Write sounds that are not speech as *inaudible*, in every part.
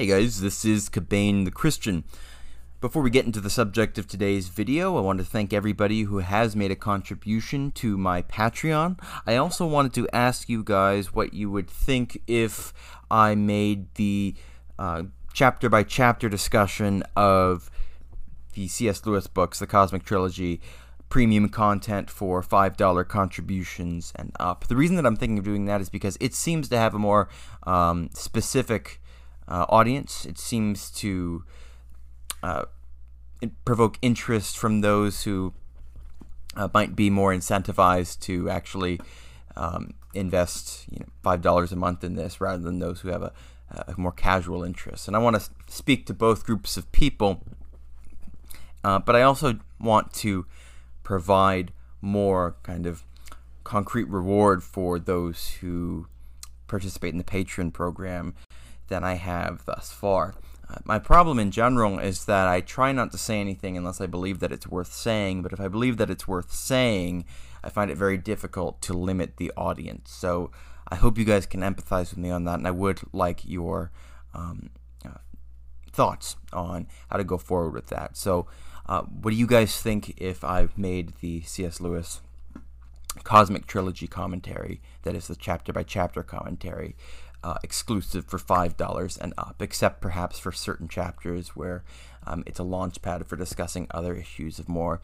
Hey guys, this is Cabane the Christian. Before we get into the subject of today's video, I want to thank everybody who has made a contribution to my Patreon. I also wanted to ask you guys what you would think if I made the uh, chapter by chapter discussion of the C.S. Lewis books, the Cosmic Trilogy, premium content for $5 contributions and up. The reason that I'm thinking of doing that is because it seems to have a more um, specific uh, audience. It seems to uh, provoke interest from those who uh, might be more incentivized to actually um, invest you know, five dollars a month in this rather than those who have a, a more casual interest. And I want to speak to both groups of people, uh, but I also want to provide more kind of concrete reward for those who participate in the Patreon program than I have thus far. Uh, my problem in general is that I try not to say anything unless I believe that it's worth saying, but if I believe that it's worth saying, I find it very difficult to limit the audience. So I hope you guys can empathize with me on that, and I would like your um, uh, thoughts on how to go forward with that. So, uh, what do you guys think if I made the C.S. Lewis Cosmic Trilogy commentary, that is the chapter by chapter commentary, uh, exclusive for $5 and up, except perhaps for certain chapters where um, it's a launch pad for discussing other issues of more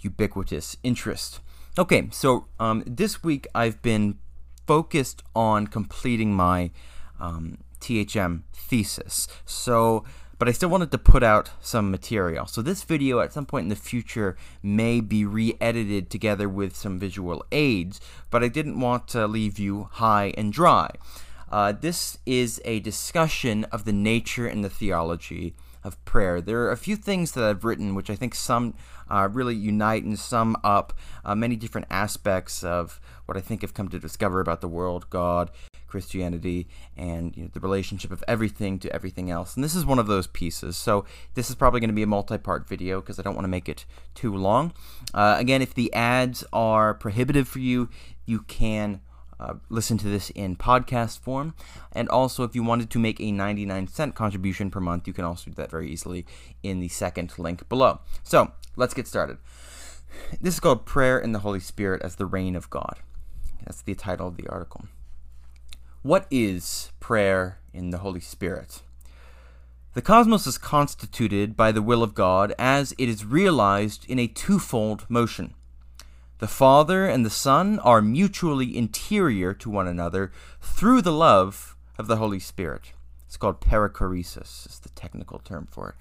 ubiquitous interest. Okay, so um, this week I've been focused on completing my um, THM thesis. So, but I still wanted to put out some material. So this video at some point in the future may be re-edited together with some visual aids, but I didn't want to leave you high and dry. Uh, this is a discussion of the nature and the theology of prayer. There are a few things that I've written which I think some uh, really unite and sum up uh, many different aspects of what I think I've come to discover about the world, God, Christianity, and you know, the relationship of everything to everything else. And this is one of those pieces. So this is probably going to be a multi-part video because I don't want to make it too long. Uh, again, if the ads are prohibitive for you, you can uh, listen to this in podcast form. And also, if you wanted to make a 99 cent contribution per month, you can also do that very easily in the second link below. So, let's get started. This is called Prayer in the Holy Spirit as the Reign of God. That's the title of the article. What is prayer in the Holy Spirit? The cosmos is constituted by the will of God as it is realized in a twofold motion. The Father and the Son are mutually interior to one another through the love of the Holy Spirit. It's called perichoresis, is the technical term for it.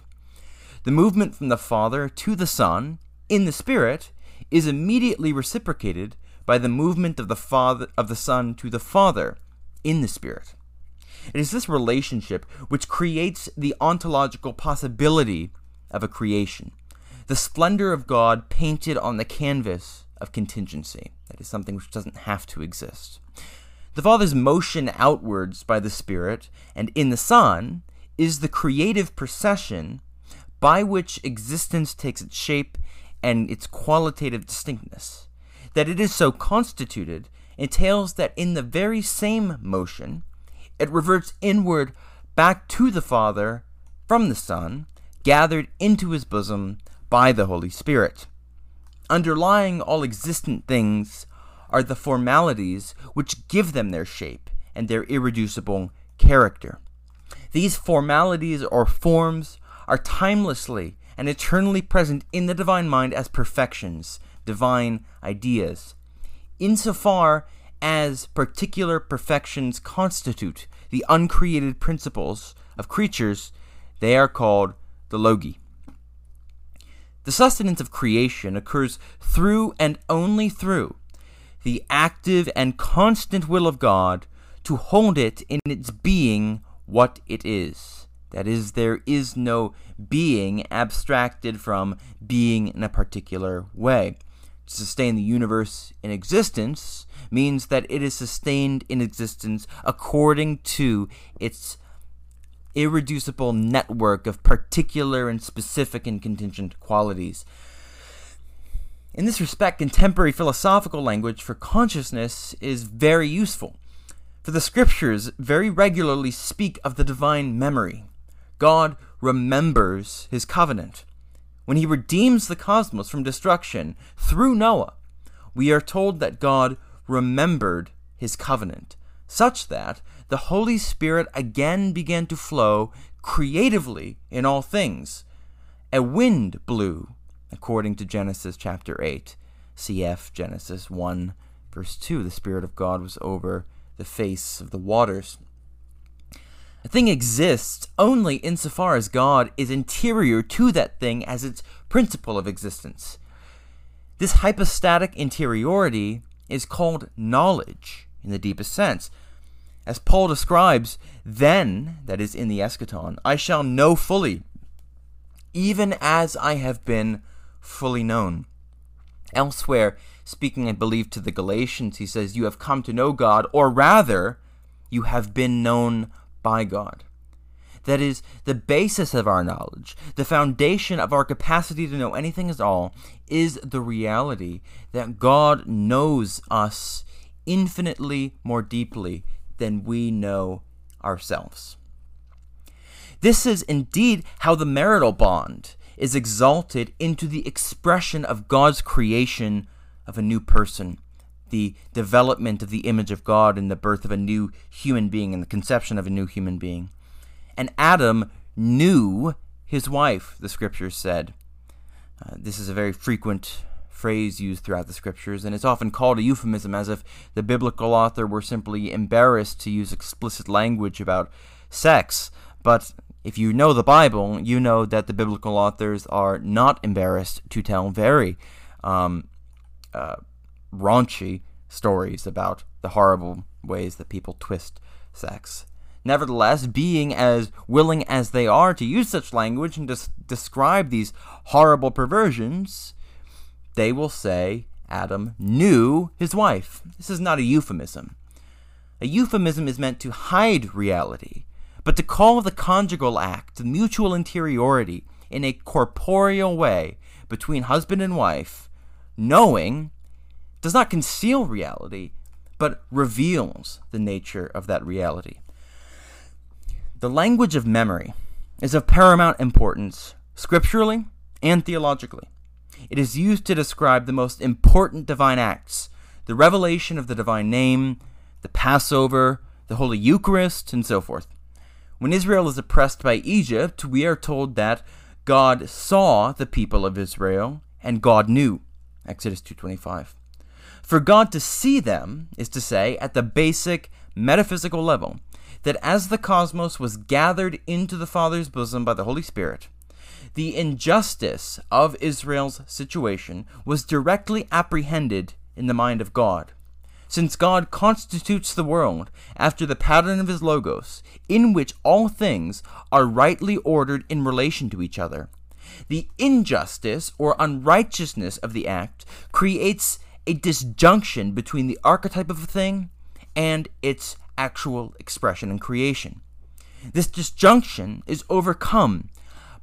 The movement from the Father to the Son in the Spirit is immediately reciprocated by the movement of the Father of the Son to the Father in the Spirit. It is this relationship which creates the ontological possibility of a creation, the splendor of God painted on the canvas of contingency. That is something which doesn't have to exist. The Father's motion outwards by the Spirit and in the Son is the creative procession by which existence takes its shape and its qualitative distinctness. That it is so constituted entails that in the very same motion, it reverts inward back to the Father from the Son, gathered into his bosom by the Holy Spirit. Underlying all existent things are the formalities which give them their shape and their irreducible character. These formalities or forms are timelessly and eternally present in the divine mind as perfections, divine ideas. Insofar as particular perfections constitute the uncreated principles of creatures, they are called the logoi. The sustenance of creation occurs through and only through the active and constant will of God to hold it in its being what it is. That is, there is no being abstracted from being in a particular way. To sustain the universe in existence means that it is sustained in existence according to its irreducible network of particular and specific and contingent qualities. In this respect, contemporary philosophical language for consciousness is very useful, for the scriptures very regularly speak of the divine memory, God remembers his covenant. When he redeems the cosmos from destruction through Noah, we are told that God remembered his covenant, such that the Holy Spirit again began to flow creatively in all things. A wind blew, according to Genesis chapter 8, cf. Genesis 1, verse 2. The Spirit of God was over the face of the waters. A thing exists only insofar as God is interior to that thing as its principle of existence. This hypostatic interiority is called knowledge in the deepest sense. As Paul describes, then, that is in the eschaton, I shall know fully, even as I have been fully known. Elsewhere, speaking, I believe, to the Galatians, he says, You have come to know God, or rather, you have been known by God. That is, the basis of our knowledge, the foundation of our capacity to know anything at all, is the reality that God knows us infinitely more deeply than we know ourselves. This is indeed how the marital bond is exalted into the expression of God's creation of a new person, the development of the image of God in the birth of a new human being and the conception of a new human being. And Adam knew his wife, the scriptures said. Uh, this is a very frequent phrase used throughout the scriptures, and it's often called a euphemism as if the biblical author were simply embarrassed to use explicit language about sex. But if you know the Bible, you know that the biblical authors are not embarrassed to tell very um, uh, raunchy stories about the horrible ways that people twist sex. Nevertheless, being as willing as they are to use such language and to describe these horrible perversions, they will say Adam knew his wife. This is not a euphemism. A euphemism is meant to hide reality, but to call the conjugal act, the mutual interiority, in a corporeal way between husband and wife, knowing, does not conceal reality, but reveals the nature of that reality. The language of memory is of paramount importance, scripturally and theologically. It is used to describe the most important divine acts the revelation of the divine name, the Passover, the Holy Eucharist, and so forth. When Israel is oppressed by Egypt, we are told that God saw the people of Israel and God knew. Exodus 2:25. For God to see them is to say at the basic metaphysical level that as the cosmos was gathered into the Father's bosom by the Holy Spirit, the injustice of Israel's situation was directly apprehended in the mind of God. Since God constitutes the world after the pattern of his Logos, in which all things are rightly ordered in relation to each other, the injustice or unrighteousness of the act creates a disjunction between the archetype of a thing and its actual expression and creation. This disjunction is overcome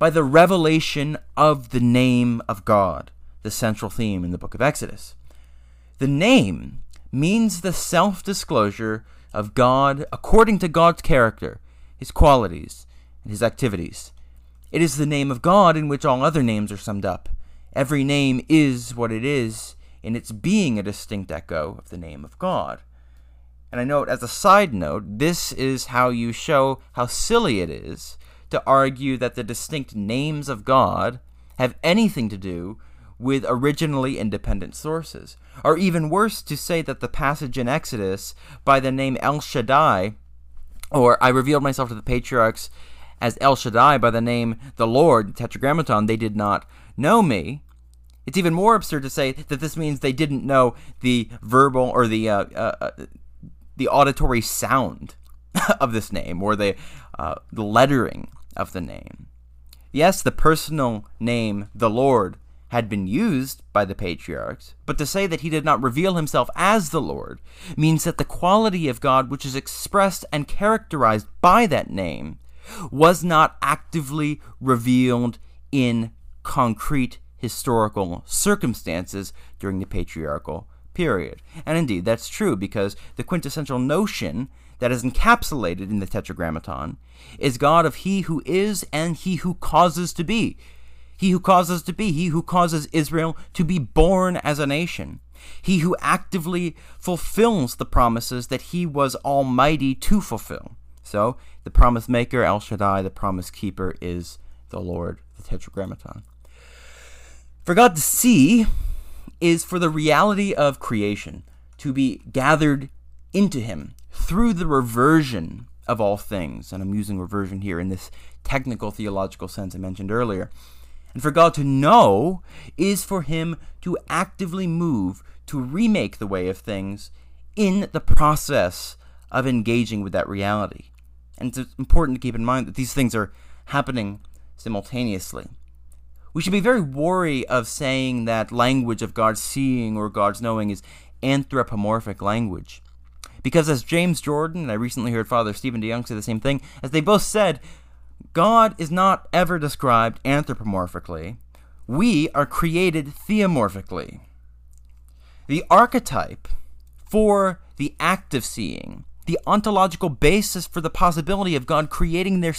by the revelation of the name of God, the central theme in the book of Exodus. The name means the self disclosure of God according to God's character, his qualities, and his activities. It is the name of God in which all other names are summed up. Every name is what it is in its being a distinct echo of the name of God. And I note, as a side note, this is how you show how silly it is to argue that the distinct names of God have anything to do with originally independent sources. Or even worse, to say that the passage in Exodus by the name El Shaddai, or I revealed myself to the patriarchs as El Shaddai by the name the Lord, Tetragrammaton, they did not know me. It's even more absurd to say that this means they didn't know the verbal or the uh, uh, uh the auditory sound *laughs* of this name or the, uh, the lettering of the name. Yes, the personal name, the Lord, had been used by the patriarchs, but to say that he did not reveal himself as the Lord means that the quality of God, which is expressed and characterized by that name, was not actively revealed in concrete historical circumstances during the patriarchal period. And indeed, that's true because the quintessential notion that is encapsulated in the Tetragrammaton is God of He who is and He who causes to be. He who causes to be, He who causes Israel to be born as a nation. He who actively fulfills the promises that He was almighty to fulfill. So, the promise maker, El Shaddai, the promise keeper, is the Lord, the Tetragrammaton. For God to see is for the reality of creation to be gathered into Him through the reversion of all things. And I'm using reversion here in this technical theological sense I mentioned earlier. And for God to know is for Him to actively move to remake the way of things in the process of engaging with that reality. And it's important to keep in mind that these things are happening simultaneously. We should be very wary of saying that language of God's seeing or God's knowing is anthropomorphic language. Because as James Jordan, and I recently heard Father Stephen DeYoung say the same thing, as they both said, God is not ever described anthropomorphically. We are created theomorphically. The archetype for the act of seeing the ontological basis for the possibility of God creating there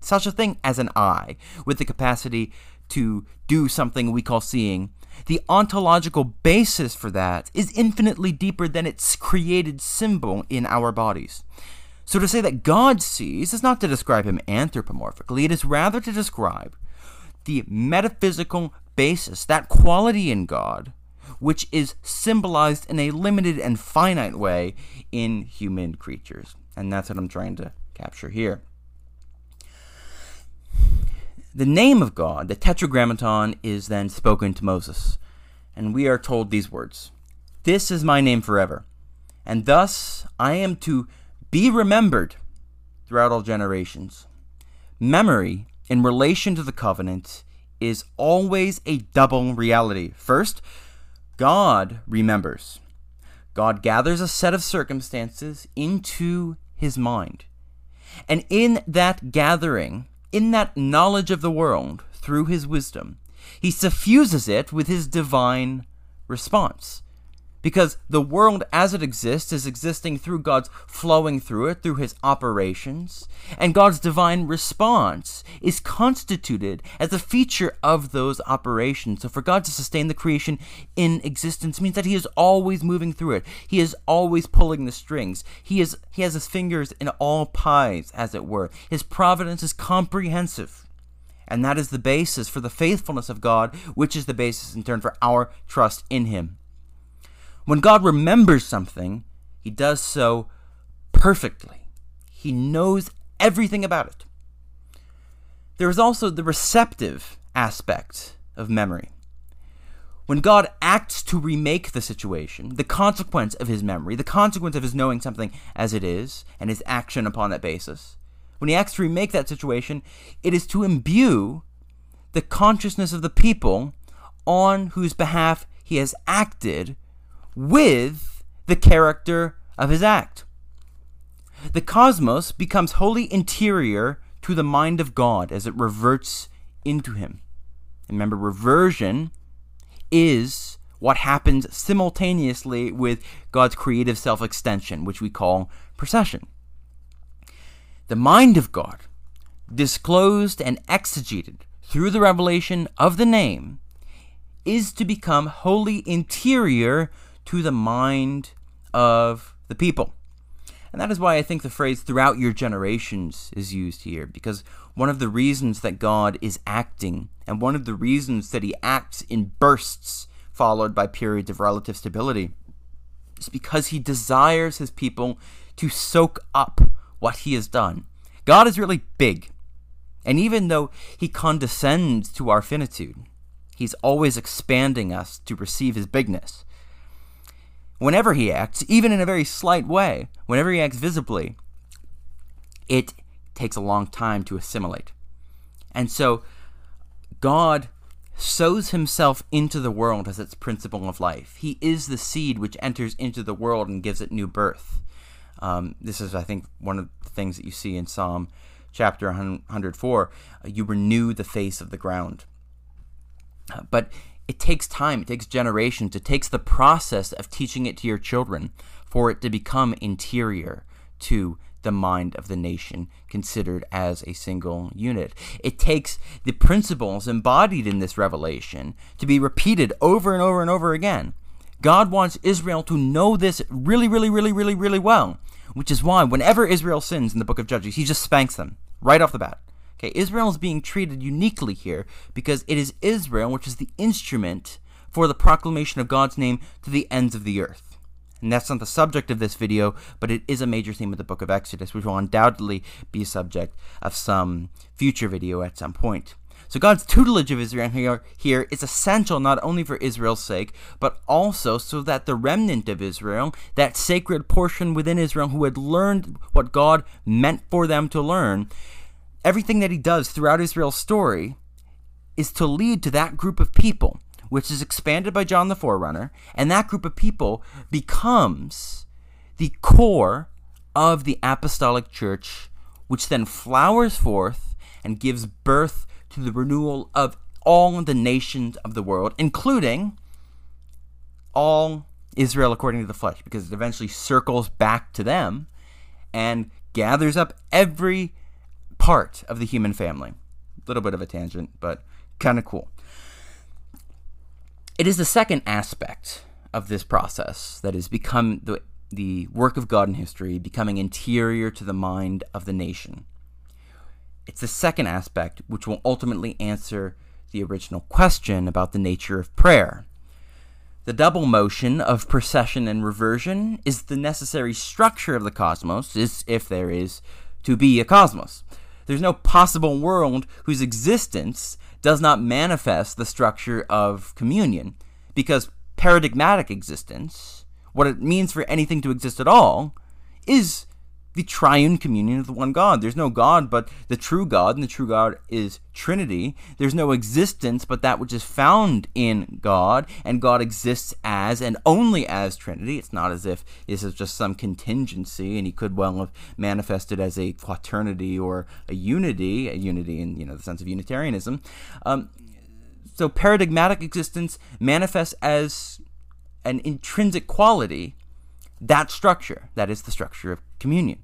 such a thing as an eye with the capacity to do something we call seeing. The ontological basis for that is infinitely deeper than its created symbol in our bodies. So to say that God sees is not to describe him anthropomorphically, it is rather to describe the metaphysical basis, that quality in God which is symbolized in a limited and finite way in human creatures. And that's what I'm trying to capture here. The name of God, the Tetragrammaton, is then spoken to Moses, and we are told these words This is my name forever, and thus I am to be remembered throughout all generations. Memory, in relation to the covenant, is always a double reality. First, God remembers. God gathers a set of circumstances into his mind. And in that gathering, in that knowledge of the world through his wisdom, he suffuses it with his divine response because the world as it exists is existing through God's flowing through it, through his operations, and God's divine response is constituted as a feature of those operations. So for God to sustain the creation in existence means that he is always moving through it. He is always pulling the strings. He is he has his fingers in all pies, as it were. His providence is comprehensive. And that is the basis for the faithfulness of God, which is the basis in turn for our trust in him. When God remembers something, he does so perfectly. He knows everything about it. There is also the receptive aspect of memory. When God acts to remake the situation, the consequence of his memory, the consequence of his knowing something as it is, and his action upon that basis, when he acts to remake that situation, it is to imbue the consciousness of the people on whose behalf he has acted with the character of his act. The cosmos becomes wholly interior to the mind of God as it reverts into him. Remember, reversion is what happens simultaneously with God's creative self extension, which we call procession. The mind of God, disclosed and exegeted through the revelation of the name, is to become wholly interior to the mind of the people. And that is why I think the phrase throughout your generations is used here, because one of the reasons that God is acting, and one of the reasons that he acts in bursts followed by periods of relative stability, is because he desires his people to soak up what he has done. God is really big. And even though he condescends to our finitude, he's always expanding us to receive his bigness whenever he acts, even in a very slight way, whenever he acts visibly, it takes a long time to assimilate. And so God sows himself into the world as its principle of life. He is the seed which enters into the world and gives it new birth. Um, this is, I think, one of the things that you see in Psalm chapter 104. You renew the face of the ground. Uh, but it takes time, it takes generations, it takes the process of teaching it to your children for it to become interior to the mind of the nation considered as a single unit. It takes the principles embodied in this revelation to be repeated over and over and over again. God wants Israel to know this really, really, really, really, really well, which is why whenever Israel sins in the book of Judges, he just spanks them right off the bat. Okay, Israel is being treated uniquely here because it is Israel which is the instrument for the proclamation of God's name to the ends of the earth. And that's not the subject of this video, but it is a major theme of the book of Exodus, which will undoubtedly be a subject of some future video at some point. So God's tutelage of Israel here, here is essential not only for Israel's sake, but also so that the remnant of Israel, that sacred portion within Israel who had learned what God meant for them to learn, everything that he does throughout Israel's story is to lead to that group of people which is expanded by John the Forerunner, and that group of people becomes the core of the apostolic church, which then flowers forth and gives birth to the renewal of all the nations of the world, including all Israel according to the flesh, because it eventually circles back to them and gathers up every part of the human family. A little bit of a tangent, but kind of cool. It is the second aspect of this process that has become the, the work of God in history, becoming interior to the mind of the nation. It's the second aspect which will ultimately answer the original question about the nature of prayer. The double motion of procession and reversion is the necessary structure of the cosmos, is if there is to be a cosmos. There's no possible world whose existence does not manifest the structure of communion, because paradigmatic existence, what it means for anything to exist at all, is the triune communion of the one God. There's no God but the true God, and the true God is Trinity. There's no existence but that which is found in God, and God exists as and only as Trinity. It's not as if this is just some contingency, and he could well have manifested as a quaternity or a unity, a unity in you know the sense of Unitarianism. Um, so paradigmatic existence manifests as an intrinsic quality that structure, that is the structure of communion.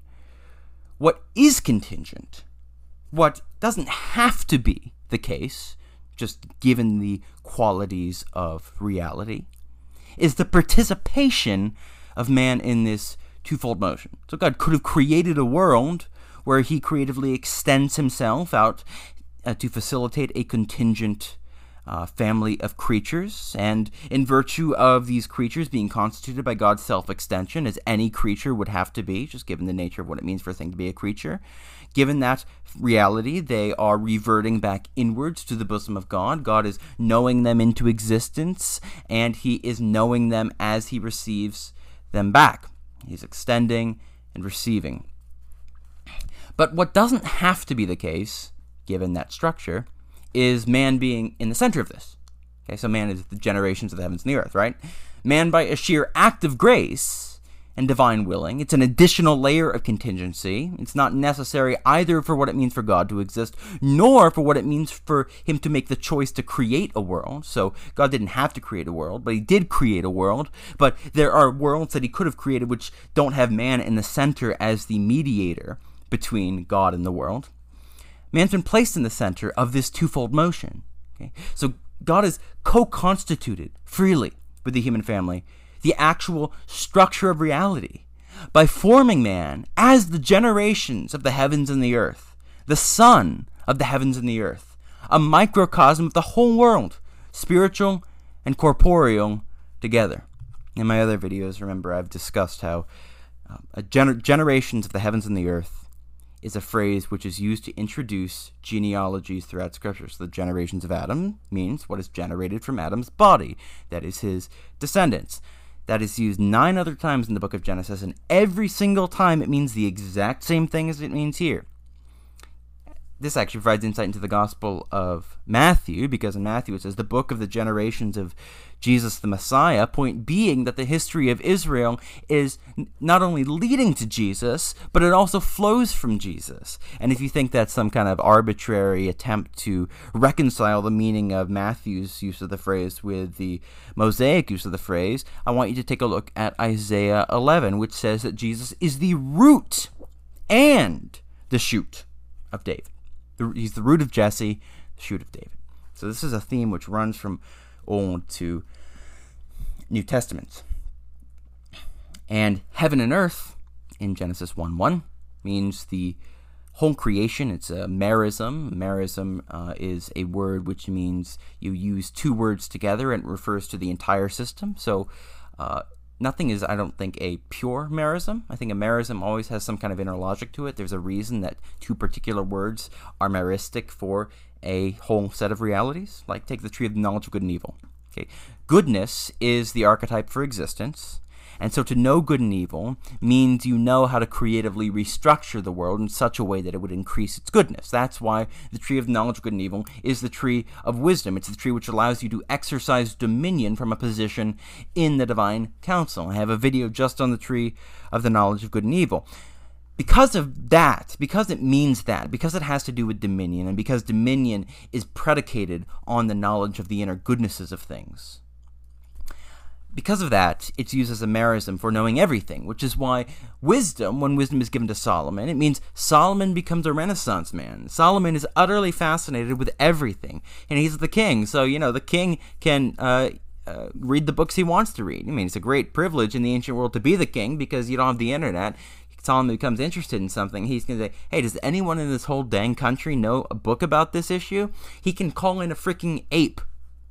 What is contingent, what doesn't have to be the case, just given the qualities of reality, is the participation of man in this twofold motion. So God could have created a world where he creatively extends himself out uh, to facilitate a contingent uh, family of creatures, and in virtue of these creatures being constituted by God's self extension, as any creature would have to be, just given the nature of what it means for a thing to be a creature, given that reality, they are reverting back inwards to the bosom of God. God is knowing them into existence, and He is knowing them as He receives them back. He's extending and receiving. But what doesn't have to be the case, given that structure, is man being in the center of this. Okay, so man is the generations of the heavens and the earth, right? Man, by a sheer act of grace and divine willing, it's an additional layer of contingency. It's not necessary either for what it means for God to exist, nor for what it means for him to make the choice to create a world. So God didn't have to create a world, but he did create a world. But there are worlds that he could have created which don't have man in the center as the mediator between God and the world. Man's been placed in the center of this twofold motion. Okay? So God is co constituted freely with the human family, the actual structure of reality, by forming man as the generations of the heavens and the earth, the son of the heavens and the earth, a microcosm of the whole world, spiritual and corporeal together. In my other videos, remember, I've discussed how uh, gener- generations of the heavens and the earth is a phrase which is used to introduce genealogies throughout Scripture. So the generations of Adam means what is generated from Adam's body, that is his descendants. That is used nine other times in the book of Genesis, and every single time it means the exact same thing as it means here. This actually provides insight into the Gospel of Matthew, because in Matthew it says, the book of the generations of Jesus the Messiah, point being that the history of Israel is not only leading to Jesus, but it also flows from Jesus. And if you think that's some kind of arbitrary attempt to reconcile the meaning of Matthew's use of the phrase with the Mosaic use of the phrase, I want you to take a look at Isaiah 11, which says that Jesus is the root and the shoot of David. He's the root of Jesse, the shoot of David. So this is a theme which runs from Old to New Testaments. And heaven and earth in Genesis 1 1 means the whole creation. It's a merism. Merism uh, is a word which means you use two words together and refers to the entire system. So uh, nothing is, I don't think, a pure merism. I think a merism always has some kind of inner logic to it. There's a reason that two particular words are meristic for a whole set of realities. Like take the tree of the knowledge of good and evil. Okay, goodness is the archetype for existence. And so to know good and evil means you know how to creatively restructure the world in such a way that it would increase its goodness. That's why the tree of knowledge of good and evil is the tree of wisdom. It's the tree which allows you to exercise dominion from a position in the divine council. I have a video just on the tree of the knowledge of good and evil. Because of that, because it means that, because it has to do with dominion, and because dominion is predicated on the knowledge of the inner goodnesses of things, because of that, it's used as a merism for knowing everything, which is why wisdom, when wisdom is given to Solomon, it means Solomon becomes a Renaissance man. Solomon is utterly fascinated with everything, and he's the king. So, you know, the king can uh, uh, read the books he wants to read. I mean, it's a great privilege in the ancient world to be the king because you don't have the internet. Solomon becomes interested in something, he's going to say, Hey, does anyone in this whole dang country know a book about this issue? He can call in a freaking ape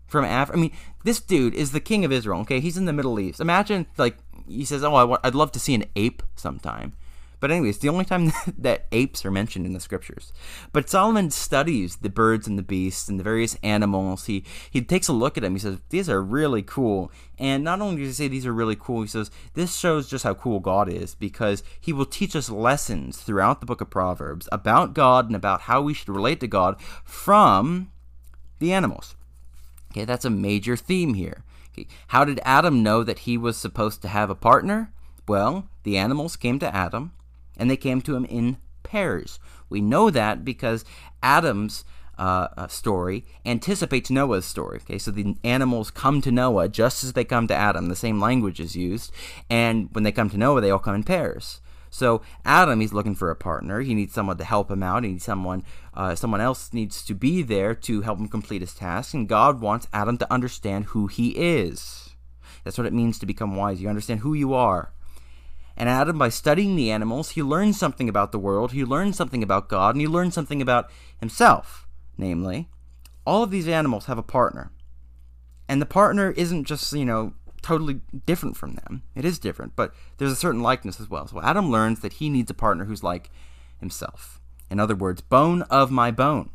from Africa. I mean, this dude is the king of Israel. Okay, he's in the Middle East. Imagine like he says, "Oh, I w- I'd love to see an ape sometime." But anyways, the only time *laughs* that apes are mentioned in the scriptures. But Solomon studies the birds and the beasts and the various animals. He he takes a look at them. He says these are really cool. And not only does he say these are really cool, he says this shows just how cool God is because he will teach us lessons throughout the book of Proverbs about God and about how we should relate to God from the animals. Okay, that's a major theme here. Okay, how did Adam know that he was supposed to have a partner? Well, the animals came to Adam, and they came to him in pairs. We know that because Adam's uh, uh, story anticipates Noah's story. Okay, so the animals come to Noah just as they come to Adam. The same language is used, and when they come to Noah, they all come in pairs. So Adam, he's looking for a partner. He needs someone to help him out. He needs someone, uh, someone else needs to be there to help him complete his task. And God wants Adam to understand who he is. That's what it means to become wise. You understand who you are. And Adam, by studying the animals, he learns something about the world. He learns something about God, and he learns something about himself. Namely, all of these animals have a partner. And the partner isn't just, you know, totally different from them. It is different, but there's a certain likeness as well. So Adam learns that he needs a partner who's like himself. In other words, bone of my bone.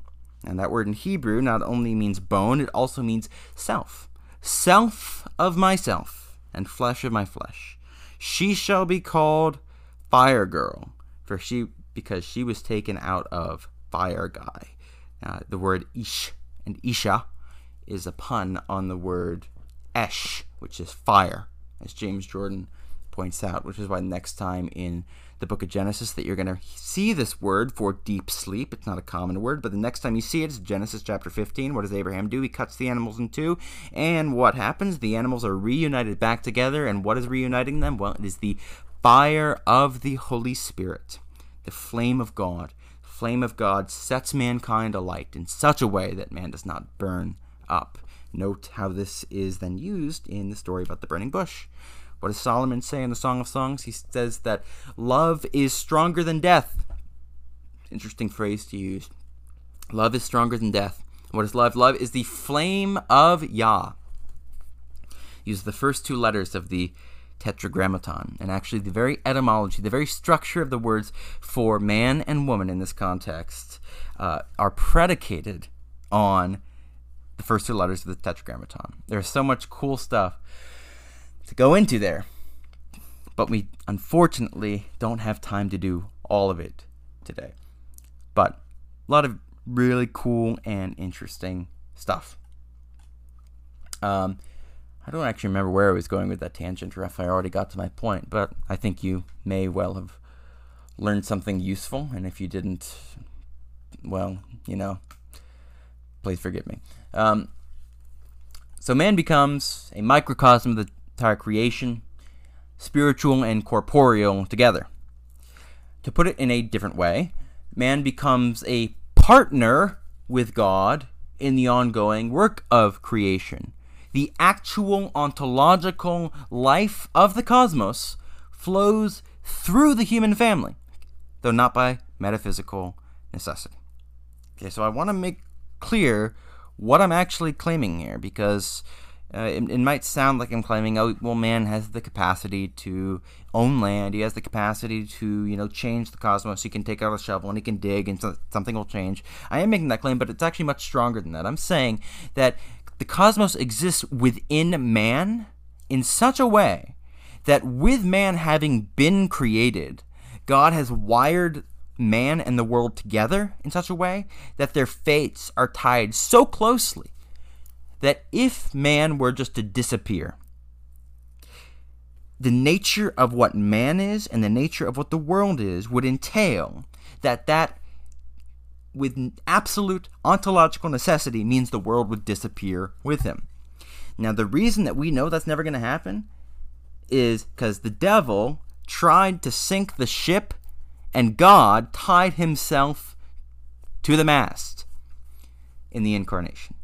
And that word in Hebrew not only means bone, it also means self. Self of myself, and flesh of my flesh. She shall be called Fire Girl, for she because she was taken out of Fire Guy. Uh, the word Ish and Isha is a pun on the word Esh, which is fire, as James Jordan points out, which is why next time in the book of Genesis that you're going to see this word for deep sleep. It's not a common word, but the next time you see it is Genesis chapter 15. What does Abraham do? He cuts the animals in two. And what happens? The animals are reunited back together. And what is reuniting them? Well, it is the fire of the Holy Spirit, the flame of God. Flame of God sets mankind alight in such a way that man does not burn up. Note how this is then used in the story about the burning bush. What does Solomon say in the Song of Songs? He says that love is stronger than death. Interesting phrase to use. Love is stronger than death. What is love? Love is the flame of Yah. Use the first two letters of the tetragrammaton, and actually the very etymology, the very structure of the words for man and woman in this context uh, are predicated on the first two letters of the Tetragrammaton. There's so much cool stuff to go into there, but we unfortunately don't have time to do all of it today. But a lot of really cool and interesting stuff. Um, I don't actually remember where I was going with that tangent, or if I already got to my point, but I think you may well have learned something useful, and if you didn't, well, you know, please forgive me. Um, so man becomes a microcosm of the entire creation, spiritual and corporeal together. To put it in a different way, man becomes a partner with God in the ongoing work of creation. The actual ontological life of the cosmos flows through the human family, though not by metaphysical necessity. Okay, so I want to make clear what I'm actually claiming here because uh, it, it, might sound like I'm claiming, oh, well, man has the capacity to own land. He has the capacity to, you know, change the cosmos. He can take out a shovel and he can dig, and so, something will change. I am making that claim, but it's actually much stronger than that. I'm saying that the cosmos exists within man in such a way that with man having been created, God has wired man and the world together in such a way that their fates are tied so closely that if man were just to disappear, the nature of what man is and the nature of what the world is would entail that that with absolute ontological necessity means the world would disappear with him. Now the reason that we know that's never going to happen is cuz the devil tried to sink the ship and God tied himself to the mast in the incarnation.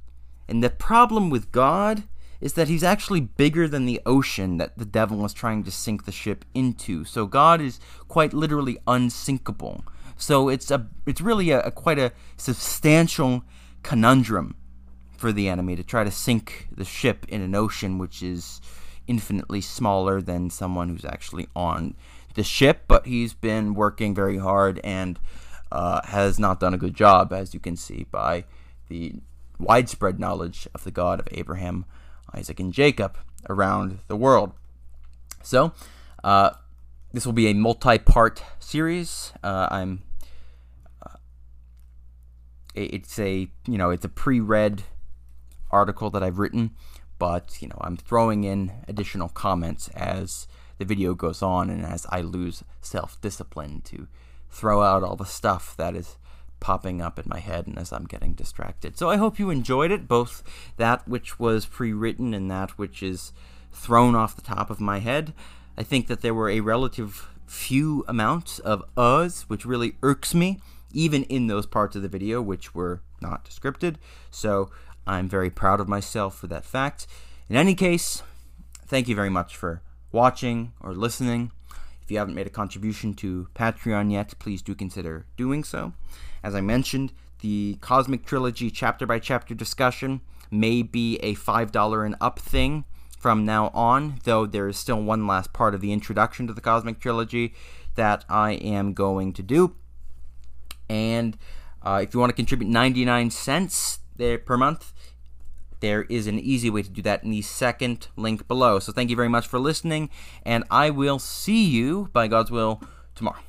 And the problem with God is that he's actually bigger than the ocean that the devil was trying to sink the ship into. So God is quite literally unsinkable. So it's a it's really a, a quite a substantial conundrum for the enemy to try to sink the ship in an ocean which is infinitely smaller than someone who's actually on the ship, but he's been working very hard and uh, has not done a good job, as you can see by the widespread knowledge of the God of Abraham, Isaac, and Jacob around the world. So, uh, this will be a multi-part series. Uh, I'm. Uh, it's a you know it's a pre-read article that I've written, but you know I'm throwing in additional comments as the video goes on and as I lose self-discipline to throw out all the stuff that is popping up in my head and as I'm getting distracted. So I hope you enjoyed it, both that which was pre written and that which is thrown off the top of my head. I think that there were a relative few amounts of uhs, which really irks me, even in those parts of the video which were not scripted. So I'm very proud of myself for that fact. In any case, thank you very much for watching or listening. If you haven't made a contribution to Patreon yet, please do consider doing so. As I mentioned, the Cosmic Trilogy chapter by chapter discussion may be a $5 and up thing from now on, though there is still one last part of the introduction to the Cosmic Trilogy that I am going to do. And uh, if you want to contribute 99 cents per month, there is an easy way to do that in the second link below. So thank you very much for listening, and I will see you, by God's will, tomorrow.